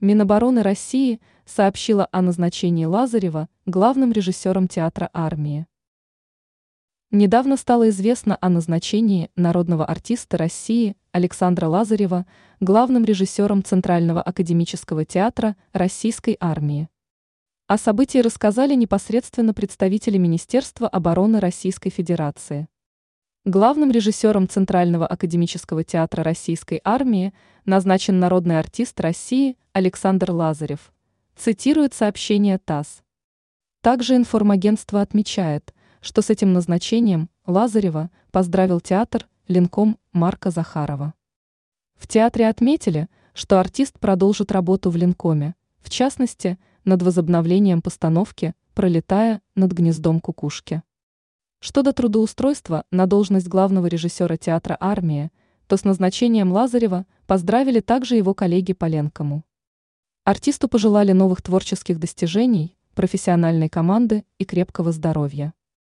Минобороны России сообщила о назначении Лазарева главным режиссером театра армии. Недавно стало известно о назначении народного артиста России Александра Лазарева главным режиссером Центрального академического театра Российской армии. О событии рассказали непосредственно представители Министерства обороны Российской Федерации. Главным режиссером Центрального академического театра Российской армии назначен народный артист России Александр Лазарев, цитирует сообщение ТАСС. Также информагентство отмечает – что с этим назначением Лазарева поздравил театр Ленком Марка Захарова. В театре отметили, что артист продолжит работу в Ленкоме, в частности, над возобновлением постановки «Пролетая над гнездом кукушки». Что до трудоустройства на должность главного режиссера театра «Армия», то с назначением Лазарева поздравили также его коллеги по Ленкому. Артисту пожелали новых творческих достижений, профессиональной команды и крепкого здоровья.